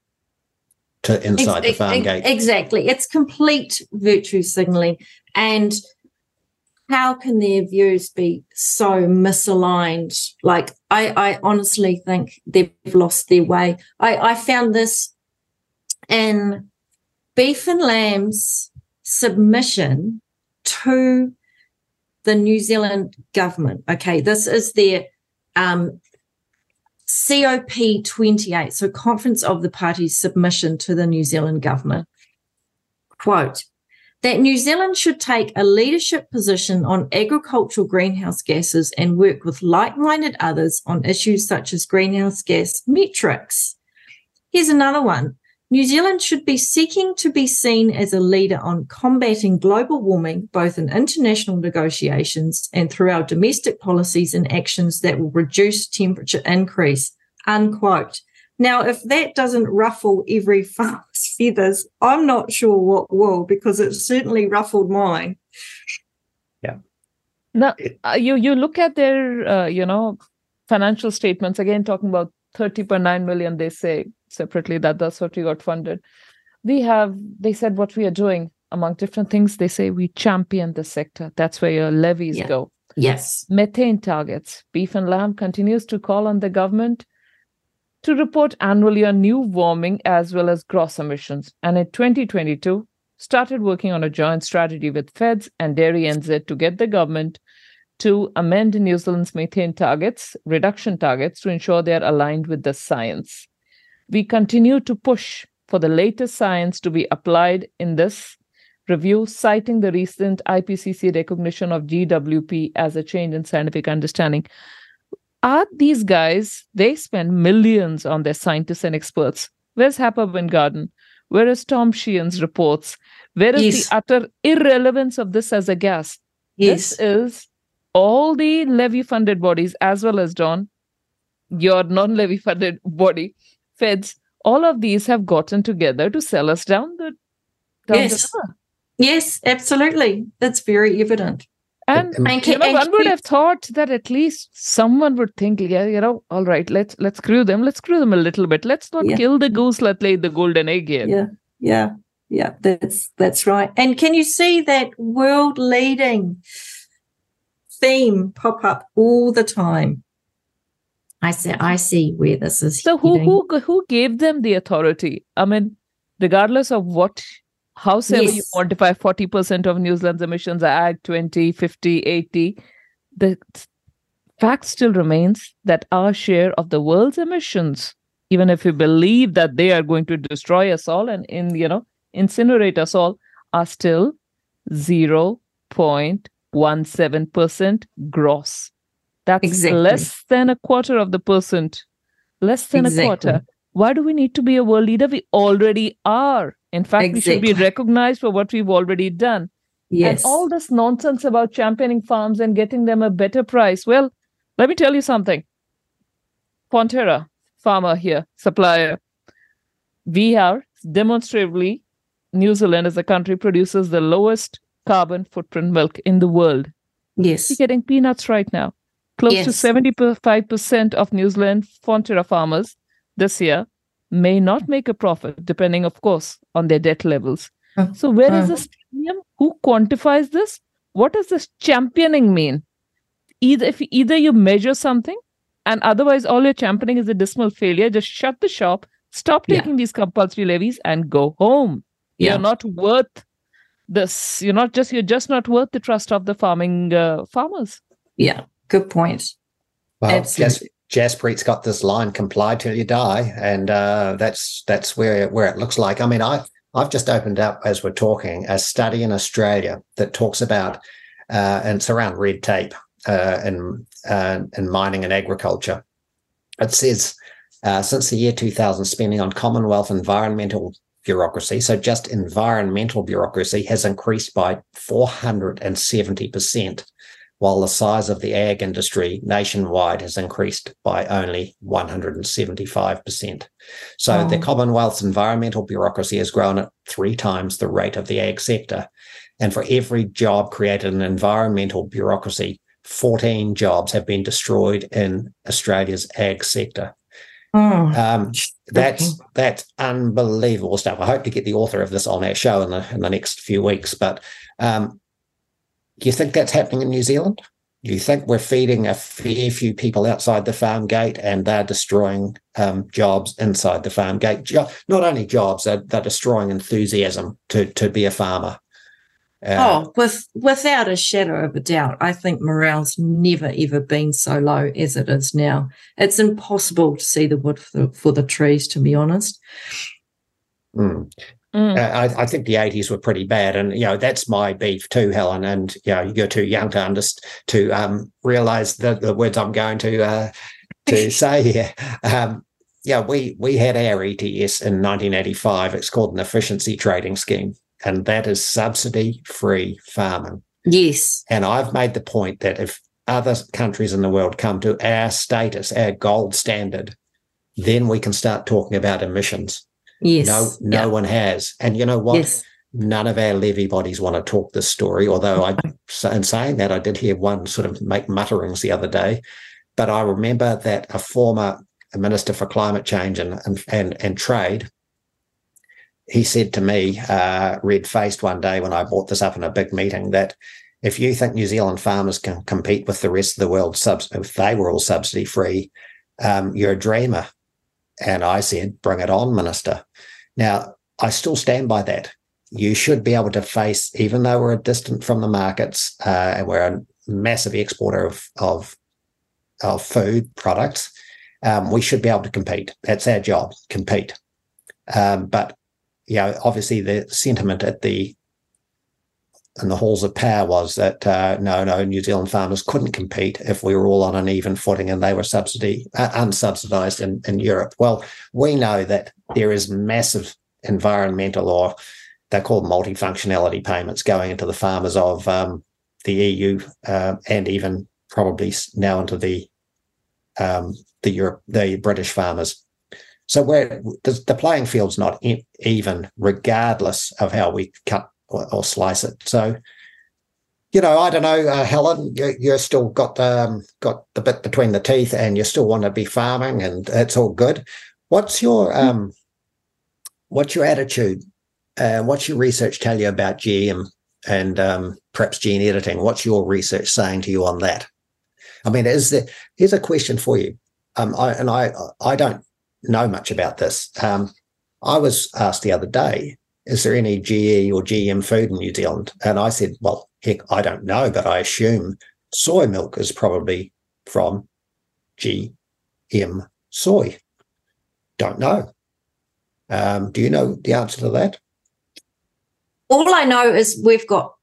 to inside the farm gate. Exactly, it's complete virtue signaling, and how can their views be so misaligned? Like, I, I honestly think they've lost their way. I, I found this in beef and lamb's submission to the New Zealand government. Okay, this is their um, COP28, so Conference of the Parties submission to the New Zealand government. Quote, that New Zealand should take a leadership position on agricultural greenhouse gases and work with like minded others on issues such as greenhouse gas metrics. Here's another one. New Zealand should be seeking to be seen as a leader on combating global warming, both in international negotiations and through our domestic policies and actions that will reduce temperature increase. Unquote. Now, if that doesn't ruffle every farmer's feathers, I'm not sure what will, because it certainly ruffled mine. Yeah. Now, uh, you you look at their uh, you know financial statements again, talking about 30.9 million. They say separately that that's what we got funded. We have they said what we are doing among different things they say we champion the sector. That's where your levies yeah. go. Yes. Methane targets. Beef and lamb continues to call on the government to report annually on new warming as well as gross emissions. And in 2022 started working on a joint strategy with feds and dairy nz to get the government to amend new zealand's methane targets reduction targets to ensure they are aligned with the science we continue to push for the latest science to be applied in this review, citing the recent IPCC recognition of GWP as a change in scientific understanding. Are these guys, they spend millions on their scientists and experts. Where's Happer Garden? Where is Tom Sheahen's reports? Where is yes. the utter irrelevance of this as a gas? Yes. This is all the levy funded bodies, as well as Don, your non levy funded body, feds, all of these have gotten together to sell us down the down yes. The yes, absolutely. That's very evident. And, and you know, one would have thought that at least someone would think, yeah, you know, all right, let's let's screw them, let's screw them a little bit. Let's not yeah. kill the goose that laid the golden egg here. Yeah, yeah, yeah. That's that's right. And can you see that world leading theme pop up all the time? I see. I see where this is. So who who who gave them the authority? I mean, regardless of what, howsoever yes. you quantify, forty percent of New Zealand's emissions are ag 20, 50, 80, the fact still remains that our share of the world's emissions, even if we believe that they are going to destroy us all and in you know incinerate us all, are still zero point one seven percent gross that's exactly. less than a quarter of the percent. Less than exactly. a quarter. Why do we need to be a world leader? We already are. In fact, exactly. we should be recognized for what we've already done. Yes. And all this nonsense about championing farms and getting them a better price. Well, let me tell you something. Fonterra, farmer here, supplier. We are demonstrably, New Zealand as a country produces the lowest carbon footprint milk in the world. Yes. You're getting peanuts right now. Close to 75% of New Zealand Fonterra farmers this year may not make a profit, depending, of course, on their debt levels. Mm. So, where is this premium? Who quantifies this? What does this championing mean? Either if either you measure something, and otherwise all you're championing is a dismal failure, just shut the shop, stop Yeah. taking these compulsory levies, and go home. Yeah. You're not worth this. You're not just. You're just not worth the trust of the farming uh, farmers. Yeah. Good point. Well. Jas- Jaspreet's got this line: "Comply till you die," and uh, that's that's where where it looks like. I mean, I I've just opened up as we're talking a study in Australia that talks about, uh, and it's around red tape uh, in uh, in mining and agriculture. It says uh, since the year 2000, spending on Commonwealth environmental bureaucracy, so just environmental bureaucracy, has increased by 470 percent while the size of the ag industry nationwide has increased by only 175%. So the Oh. Commonwealth's environmental bureaucracy has grown at three times the rate of the ag sector. And for every job created in environmental bureaucracy, 14 jobs have been destroyed in Australia's ag sector. Oh, Um, that's that's unbelievable stuff. I hope to get the author of this on our show in the in the next few weeks. But um, do you think that's happening in New Zealand? Do you think we're feeding a fair few people outside the farm gate and they're destroying um, jobs inside the farm gate? Jo- not only jobs, they're, they're destroying enthusiasm to to be a farmer. Uh, oh, with without a shadow of a doubt, I think morale's never ever been so low as it is now. It's impossible to see the wood for the, for the trees, to be honest. mm. Mm. Uh, I, I think the eighties were pretty bad, and you know that's my beef too, Helen. And you know you're too young to understand to um, realize the, the words I'm going to uh, to say here. Um, yeah, we we had our ETS in 1985. It's called an efficiency trading scheme, and that is subsidy free farming. Yes. And I've made the point that if other countries in the world come to our status, our gold standard, then we can start talking about emissions. Yes. No, no Yeah. one has. And you know what? Yes. None of our levy bodies want to talk this story. Although I, in saying that, I did hear one sort of make mutterings the other day. But I remember that a former minister for climate change and and and, and trade, he said to me, uh, red faced one day when I brought this up in a big meeting, that if you think New Zealand farmers can compete with the rest of the world, subs- if they were all subsidy free, um, you're a dreamer. And I said, bring it on, Minister. Now, I still stand by that. You should be able to face, even though we're distant from the markets uh, and we're a massive exporter of, of, of food products, um, we should be able to compete. That's our job, compete. Um, but, you know, obviously the sentiment at the in the halls of power was that uh, no, no, New Zealand farmers couldn't compete if we were all on an even footing and they were subsidy uh, unsubsidized in, in Europe. Well, we know that there is massive environmental or they're called multifunctionality payments going into the farmers of um, the EU uh, and even probably now into the um, the Europe the British farmers. So we're the, playing field's not even, regardless of how we cut or, or slice it. So, you know, I don't know, uh, Helen, you, you're still got um, got the bit between the teeth, and you still want to be farming, and it's all good. What's your um, what's your attitude? Uh, what's your research tell you about GM and um, perhaps gene editing? What's your research saying to you on that? I mean, is there? Here's a question for you. Um, I, and I I don't know much about this. Um, I was asked the other day, is there any GE or GM food in New Zealand? And I said, well, heck, I don't know, but I assume soy milk is probably from GM soy. Don't know. Um, do you know the answer to that? All I know is we've got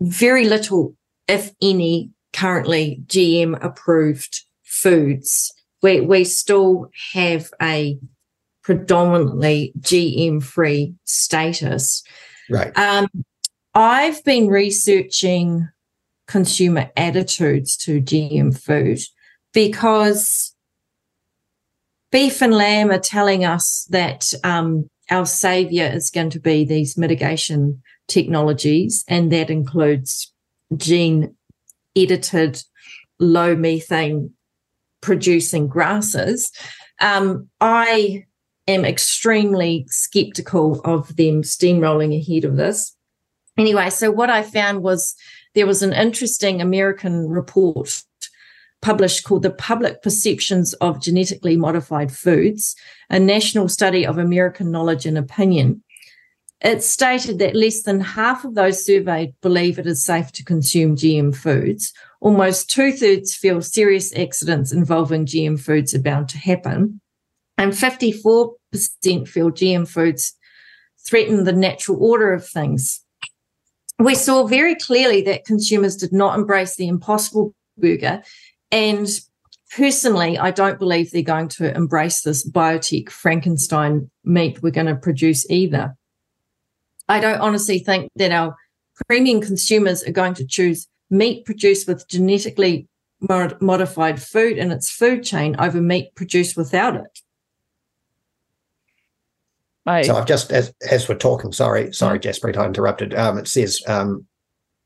very little, if any, currently GM approved foods. We we still have a predominantly GM free status. Right. Um, I've been researching consumer attitudes to GM food because beef and lamb are telling us that um, our savior is going to be these mitigation technologies, and that includes gene edited, low methane producing grasses. Um, I am extremely skeptical of them steamrolling ahead of this. Anyway, so what I found was there was an interesting American report published called The Public Perceptions of Genetically Modified Foods, a national study of American knowledge and opinion. It stated that less than half of those surveyed believe it is safe to consume GM foods. Almost two thirds feel serious accidents involving GM foods are bound to happen. And 54% feel GM foods threaten the natural order of things. We saw very clearly that consumers did not embrace the impossible burger. And personally, I don't believe they're going to embrace this biotech Frankenstein meat we're going to produce either. I don't honestly think that our premium consumers are going to choose meat produced with genetically modified food in its food chain over meat produced without it. Right. So I've just as as we're talking, sorry, sorry, mm-hmm. Jaspreet, I interrupted. Um, it says um,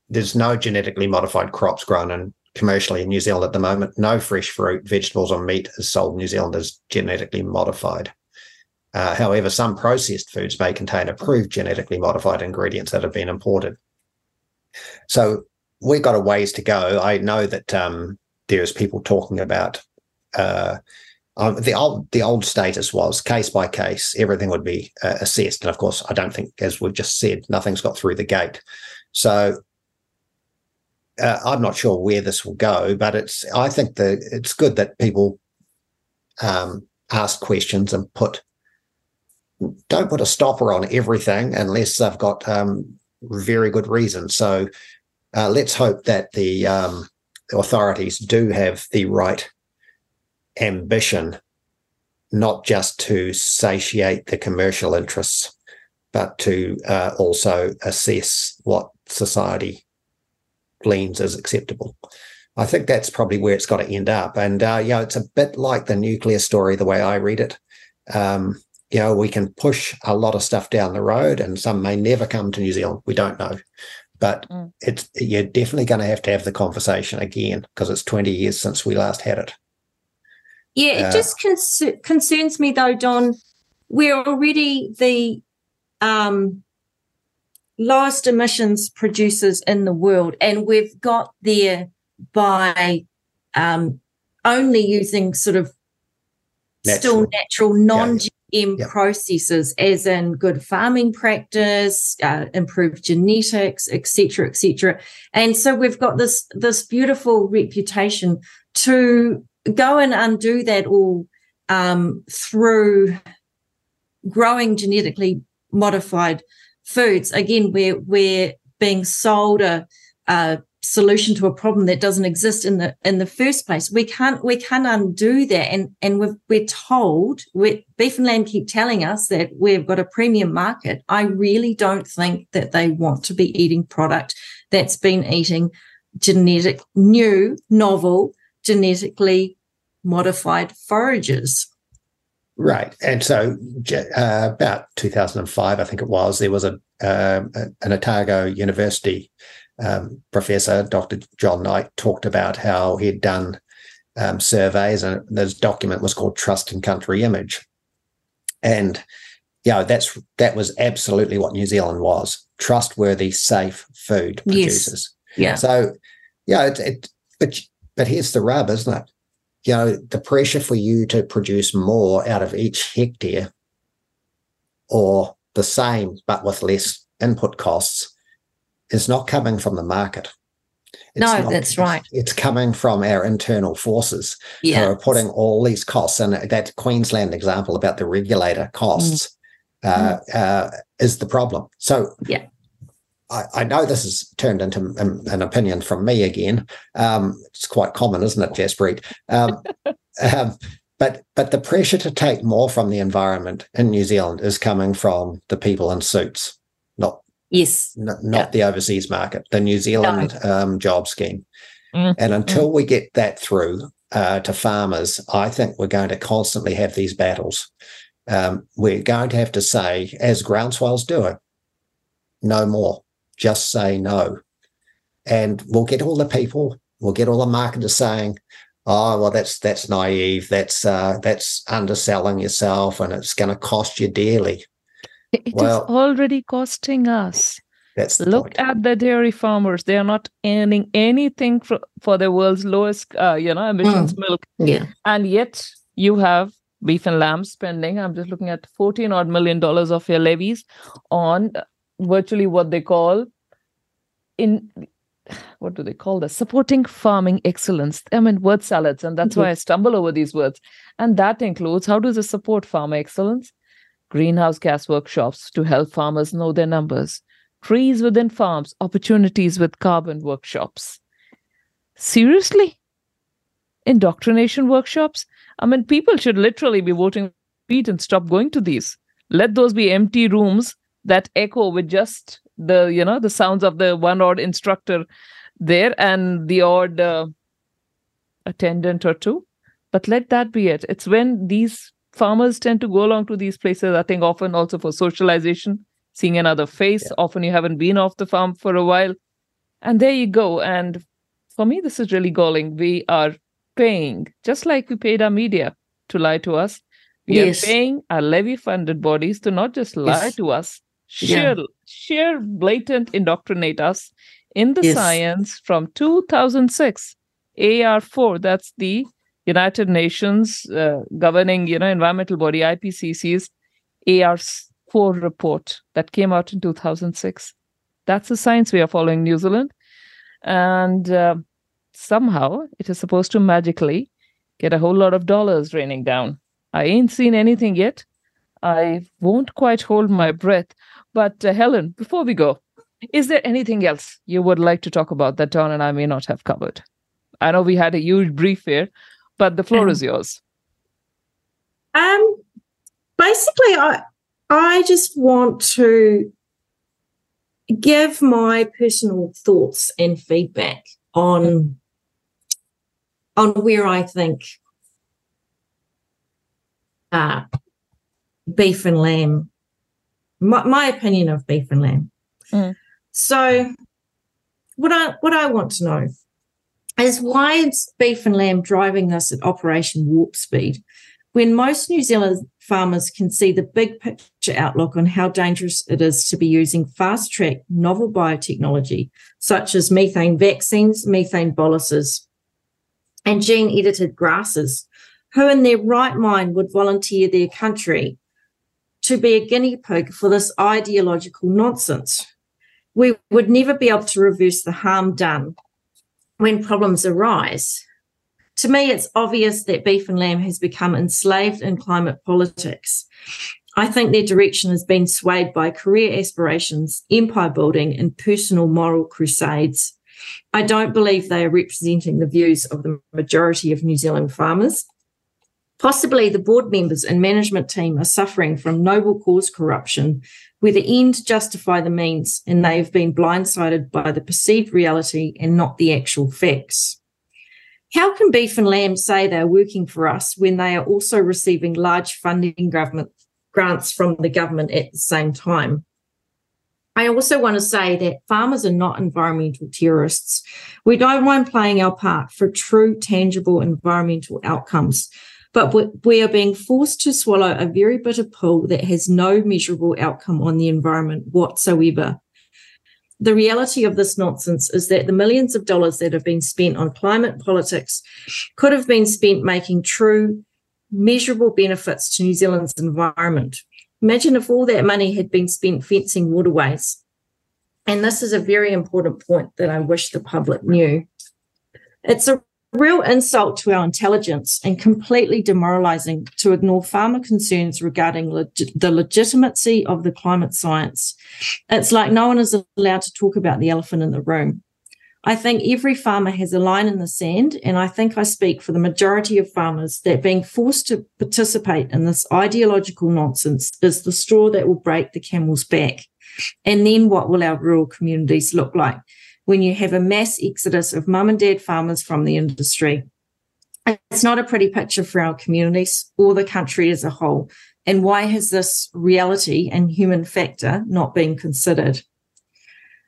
there's no genetically modified crops grown in commercially in New Zealand at the moment. No fresh fruit, vegetables, or meat is sold in New Zealand as genetically modified. Uh, however, some processed foods may contain approved genetically modified ingredients that have been imported. So we've got a ways to go. I know that um, there's people talking about uh, um, the old the old status was case by case, everything would be uh, assessed, and of course, I don't think, as we've just said, nothing's got through the gate. So uh, I'm not sure where this will go, but it's I think that it's good that people um, ask questions and put don't put a stopper on everything unless they've got um, very good reason. So uh, let's hope that the um, authorities do have the right ambition, not just to satiate the commercial interests, but to uh, also assess what society gleans as acceptable. I think that's probably where it's got to end up. And, uh, you know, it's a bit like the nuclear story, the way I read it. Um, you know, we can push a lot of stuff down the road and some may never come to New Zealand. We don't know. But mm. it's you're definitely going to have to have the conversation again because it's 20 years since we last had it. Yeah, it just cons- concerns me though, Don. We're already the um, lowest emissions producers in the world, and we've got there by um, only using sort of natural. still natural, non GM yeah, yeah. processes, as in good farming practice, uh, improved genetics, etc., etc. And so we've got this this beautiful reputation to go and undo that all um, through growing genetically modified foods. Again, we're we're being sold a, a solution to a problem that doesn't exist in the in the first place. We can't we can't undo that. And and we've, we're told we beef and lamb keep telling us that we've got a premium market. I really don't think that they want to be eating product that's been eating genetic new novel genetically modified forages. Right. And so uh, about 2005, I think it was, there was a uh, an Otago University um, professor, Dr. John Knight, talked about how he'd done um, surveys, and this document was called Trust in Country Image. And yeah, that's that was absolutely what New Zealand was: trustworthy, safe food producers. Yes. Yeah. So, yeah, it, it, but but here's the rub, isn't it? You know, the pressure for you to produce more out of each hectare or the same but with less input costs is not coming from the market. It's no, not, that's right. It's coming from our internal forces yeah. who are putting all these costs. And that Queensland example about the regulator costs mm. Uh, mm. Uh, is the problem. So yeah. I, I, know this has turned into an, an opinion from me again. Um, it's quite common, isn't it, Jaspreet? Um, um, but but the pressure to take more from the environment in New Zealand is coming from the people in suits, not yes, n- not yeah. the overseas market, the New Zealand no. um, job scheme. Mm. And until mm. we get that through, uh, to farmers, I think we're going to constantly have these battles. Um, we're going to have to say, as groundswells do it, no more. Just say no. And we'll get all the people, we'll get all the marketers saying, oh well that's that's naive that's uh, that's underselling yourself and it's going to cost you dearly it well, is already costing us that's look point. at the dairy farmers they are not earning anything for, for the world's lowest uh, you know emissions mm. milk yeah and yet you have beef and lamb spending i'm just looking at 14 odd million dollars of your levies on virtually what they call in what do they call this supporting farming excellence. I mean word salads and that's mm-hmm. why i stumble over these words. And that includes how does it support farmer excellence? Greenhouse gas workshops to help farmers know their numbers. Trees within farms opportunities with carbon workshops. Seriously? Indoctrination workshops? I mean people should literally be voting feet and stop going to these. Let those be empty rooms that echo with just the you know the sounds of the one odd instructor there and the odd uh, attendant or two. But let that be it. It's when these farmers tend to go along to these places i think often also for socialization seeing another face. Yeah. often you haven't been off the farm for a while. And there you go. And for me this is really galling. We are paying just like we paid our media to lie to us. We yes. are paying our levy funded bodies to not just lie yes. to us sheer yeah. sheer blatant indoctrinate us in the yes. science from 2006 AR4 that's the United Nations uh, governing you know environmental body IPCC's AR4 report that came out in 2006 that's the science we are following New Zealand and uh, somehow it is supposed to magically get a whole lot of dollars raining down I ain't seen anything yet I won't quite hold my breath but uh, Helen, before we go, is there anything else you would like to talk about that Don and I may not have covered? I know we had a huge brief here, but the floor um, is yours. Um, basically, I I just want to give my personal thoughts and feedback on on where I think uh, beef and lamb my, my opinion of beef and lamb. Mm. So, what I what I want to know is why is beef and lamb driving this at Operation Warp Speed, when most New Zealand farmers can see the big picture outlook on how dangerous it is to be using fast track novel biotechnology such as methane vaccines, methane boluses, and gene edited grasses. Who in their right mind would volunteer their country to be a guinea pig for this ideological nonsense. We would never be able to reverse the harm done when problems arise. To me, it's obvious that beef and lamb has become enslaved in climate politics. I think their direction has been swayed by career aspirations, empire building, and personal moral crusades. I don't believe they are representing the views of the majority of New Zealand farmers. Possibly the board members and management team are suffering from noble cause corruption, where the end justify the means and they have been blindsided by the perceived reality and not the actual facts. How can Beef and Lamb say they are working for us when they are also receiving large funding government grants from the government at the same time? I also want to say that farmers are not environmental terrorists. We don't mind playing our part for true, tangible environmental outcomes but we are being forced to swallow a very bitter pill that has no measurable outcome on the environment whatsoever. The reality of this nonsense is that the millions of dollars that have been spent on climate politics could have been spent making true, measurable benefits to New Zealand's environment. Imagine if all that money had been spent fencing waterways. And this is a very important point that I wish the public knew. It's a real insult to our intelligence and completely demoralizing to ignore farmer concerns regarding leg- the legitimacy of the climate science. It's like no one is allowed to talk about the elephant in the room. I think every farmer has a line in the sand, and I think I speak for the majority of farmers that being forced to participate in this ideological nonsense is the straw that will break the camel's back. And then what will our rural communities look like? When you have a mass exodus of mum and dad farmers from the industry. It's not a pretty picture for our communities or the country as a whole. And why has this reality and human factor not been considered?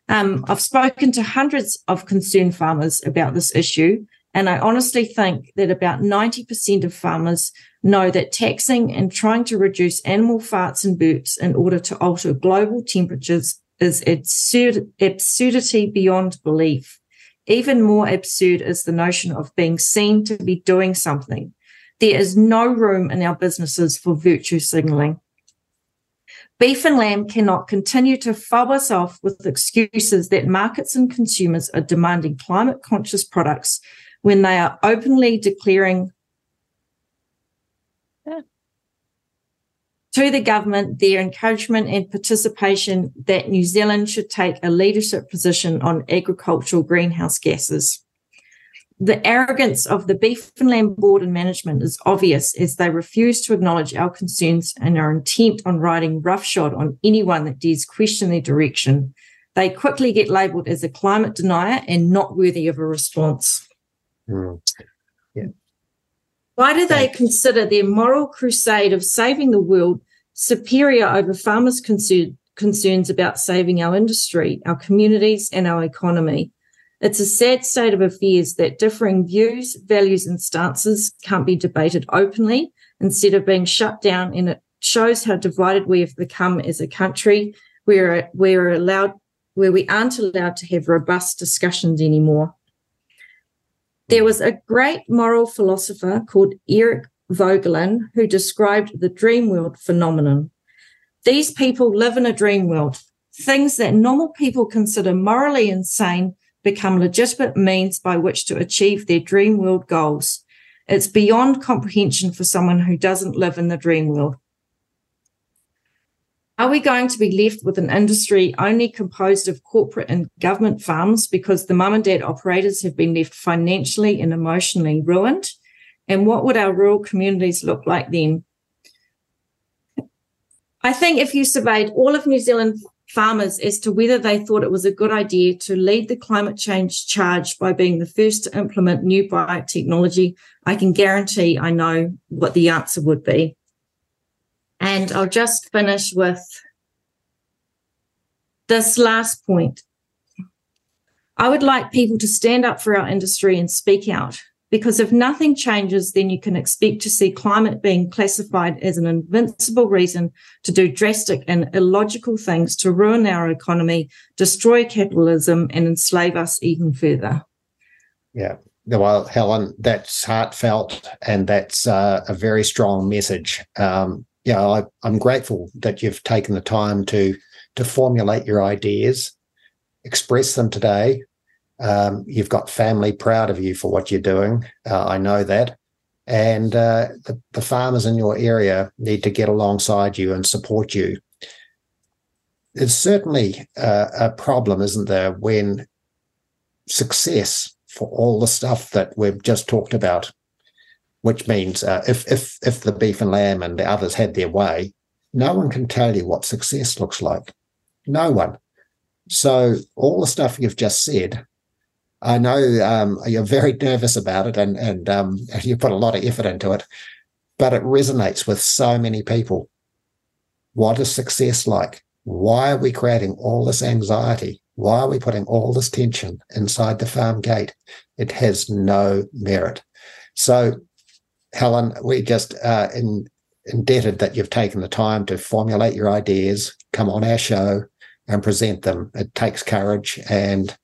Um, I've spoken to hundreds of concerned farmers about this issue, and I honestly think that about 90% of farmers know that taxing and trying to reduce animal farts and burps in order to alter global temperatures is absurd, absurdity beyond belief. Even more absurd is the notion of being seen to be doing something. There is no room in our businesses for virtue signaling. Beef and lamb cannot continue to fob us off with excuses that markets and consumers are demanding climate conscious products when they are openly declaring to the government their encouragement and participation that New Zealand should take a leadership position on agricultural greenhouse gases. The arrogance of the Beef and Lamb Board and management is obvious as they refuse to acknowledge our concerns and are intent on riding roughshod on anyone that dares question their direction. They quickly get labelled as a climate denier and not worthy of a response. Mm. Why do they consider their moral crusade of saving the world superior over farmers' concern, concerns about saving our industry, our communities, and our economy? It's a sad state of affairs that differing views, values, and stances can't be debated openly instead of being shut down. And it shows how divided we have become as a country where we're allowed, where we aren't allowed to have robust discussions anymore. There was a great moral philosopher called Eric Voegelin who described the dream world phenomenon. These people live in a dream world. Things that normal people consider morally insane become legitimate means by which to achieve their dream world goals. It's beyond comprehension for someone who doesn't live in the dream world. Are we going to be left with an industry only composed of corporate and government farms because the mum and dad operators have been left financially and emotionally ruined? And what would our rural communities look like then? I think if you surveyed all of New Zealand farmers as to whether they thought it was a good idea to lead the climate change charge by being the first to implement new biotechnology, I can guarantee I know what the answer would be. And I'll just finish with this last point. I would like people to stand up for our industry and speak out. Because if nothing changes, then you can expect to see climate being classified as an invincible reason to do drastic and illogical things to ruin our economy, destroy capitalism, and enslave us even further. Yeah. Well, Helen, that's heartfelt and that's uh, a very strong message. Um, yeah, I, I'm grateful that you've taken the time to to formulate your ideas, express them today, um, you've got family proud of you for what you're doing. Uh, I know that. And uh, the, the farmers in your area need to get alongside you and support you. It's certainly uh, a problem, isn't there, when success for all the stuff that we've just talked about, which means uh, if if if the beef and lamb and the others had their way, no one can tell you what success looks like. No one. So all the stuff you've just said I know um, you're very nervous about it, and and um, you put a lot of effort into it, but it resonates with so many people. What is success like? Why are we creating all this anxiety? Why are we putting all this tension inside the farm gate? It has no merit. So, Helen, we're just uh, in, indebted that you've taken the time to formulate your ideas, come on our show, and present them. It takes courage and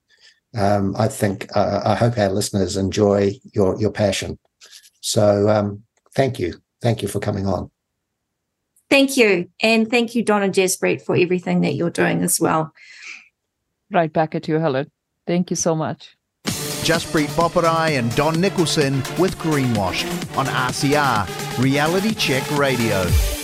um, I think uh, I hope our listeners enjoy your your passion. So um, thank you, thank you for coming on. Thank you, and thank you, Donna Jaspreet, for everything that you're doing as well. Right back at you, Helen. Thank you so much. Jaspreet Boparai and Don Nicholson with Greenwashed on RCR Reality Check Radio.